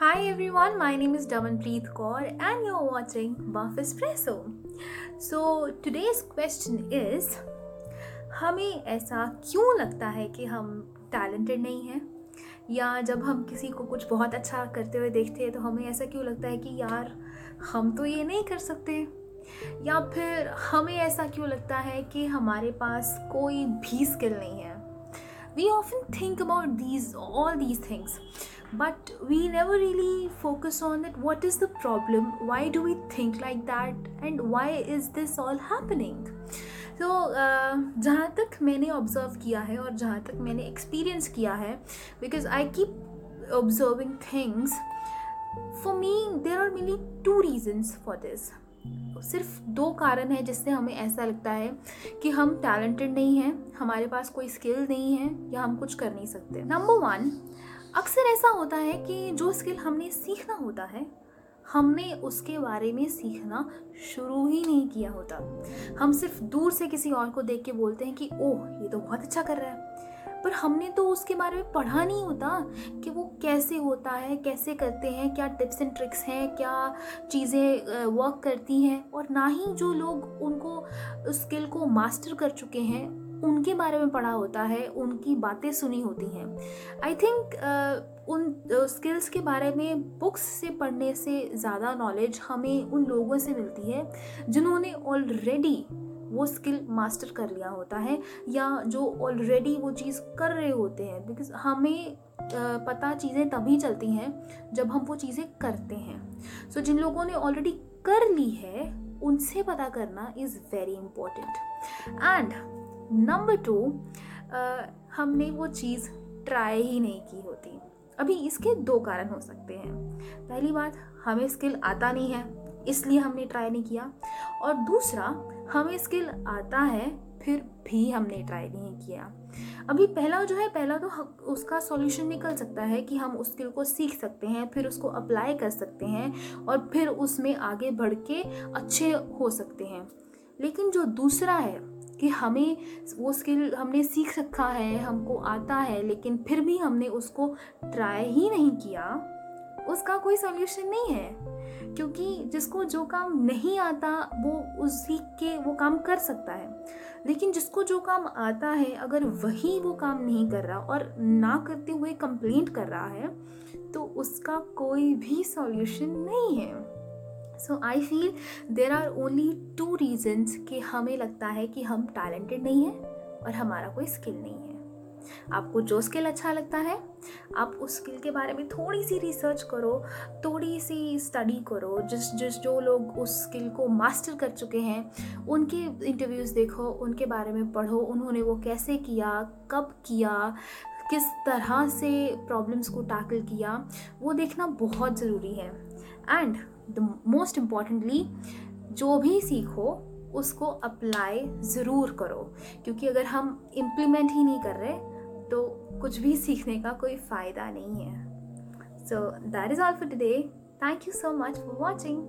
Hi everyone, my name is Damanpreet Kaur and you're watching Buff Espresso. So today's question is हमें ऐसा क्यों लगता है कि हम टैलेंटेड नहीं हैं? या जब हम किसी को कुछ बहुत अच्छा करते हुए देखते हैं तो हमें ऐसा क्यों लगता है कि यार हम तो ये नहीं कर सकते? या फिर हमें ऐसा क्यों लगता है कि हमारे पास कोई भी स्किल नहीं है? we often think about these all these things but we never really focus on that what is the problem why do we think like that and why is this all happening तो uh, जहाँ तक मैंने observe किया है और जहाँ तक मैंने एक्सपीरियंस किया है because I keep observing things for me there are mainly two reasons for this सिर्फ़ दो कारण है जिससे हमें ऐसा लगता है कि हम टैलेंटेड नहीं हैं, हमारे पास कोई स्किल नहीं है या हम कुछ कर नहीं सकते। नंबर वन अक्सर ऐसा होता है कि जो स्किल हमने सीखना होता है, हमने उसके बारे में सीखना शुरू ही नहीं किया होता। हम सिर्फ़ दूर से किसी और को देख के बोलते हैं कि, ओह, ये तो बहुत अच्छा कर रहा है। पर हमने तो उसके बारे में पढ़ा नहीं होता कि वो कैसे होता है, कैसे करते हैं, क्या टिप्स एंड ट्रिक्स हैं, क्या चीज़ें वर्क करती हैं और ना ही जो लोग उनको उस स्किल को मास्टर कर चुके हैं, उनके बारे में पढ़ा होता है, उनकी बातें सुनी होती हैं। आई थिंक उन स्किल्स के बारे में बुक्स से पढ़ने से ज़्यादा नॉलेज हमें उन लोगों से मिलती है जिन्होंने ऑलरेडी वो स्किल मास्टर कर लिया होता है या जो ऑलरेडी वो चीज़ कर रहे होते हैं। बिकॉज़ हमें पता चीज़ें तभी चलती हैं जब हम वो चीज़ें करते हैं। सो so, जिन लोगों ने ऑलरेडी कर ली है उनसे पता करना is very important and number two हमने वो चीज़ ट्राई ही नहीं की होती। अभी इसके दो कारण हो सकते हैं। पहली बात हमें स्किल आता नहीं है। इसलिए हमने ट्राई नहीं किया। और दूसरा, हमें स्किल आता है, फिर भी हमने ट्राई नहीं किया। अभी पहला जो है, पहला तो उसका सॉल्यूशन निकल सकता है कि हम उस स्किल को सीख सकते हैं, फिर उसको अप्लाई कर सकते हैं और फिर उसमें आगे बढ़ के अच्छे हो सकते हैं। लेकिन जो दूसरा है कि हमें वो स्किल हमने सीख रखा है, हमको आता है, लेकिन फिर भी हमने उसको ट्राई ही नहीं किया। उसका कोई सोल्यूशन नहीं है। क्योंकि जिसको जो काम नहीं आता, वो उसी के, वो काम कर सकता है। लेकिन जिसको जो काम आता है, अगर वही वो काम नहीं कर रहा और ना करते हुए कंप्लेंट कर रहा है तो उसका कोई भी सॉल्यूशन नहीं है। So I feel there are only two reasons कि हमें लगता है कि हम टैलेंटेड नहीं हैं और हमारा कोई स्किल नहीं है। आपको जो स्किल अच्छा लगता है, आप उस स्किल के बारे में थोड़ी सी रिसर्च करो थोड़ी सी स्टडी करो। जिस जिस जो लोग उस स्किल को मास्टर कर चुके हैं, उनके इंटरव्यूज़ देखो, उनके बारे में पढ़ो, उन्होंने वो कैसे किया, कब किया, किस तरह से प्रॉब्लम्स को टैकल किया, वो देखना बहुत ज़रूरी है। एंड द मोस्ट इम्पॉर्टेंटली जो भी सीखो, उसको अप्लाई ज़रूर करो। क्योंकि अगर हम इम्प्लीमेंट ही नहीं कर रहे तो कुछ भी सीखने का कोई फ़ायदा नहीं है। So that is all for today thank you so much for watching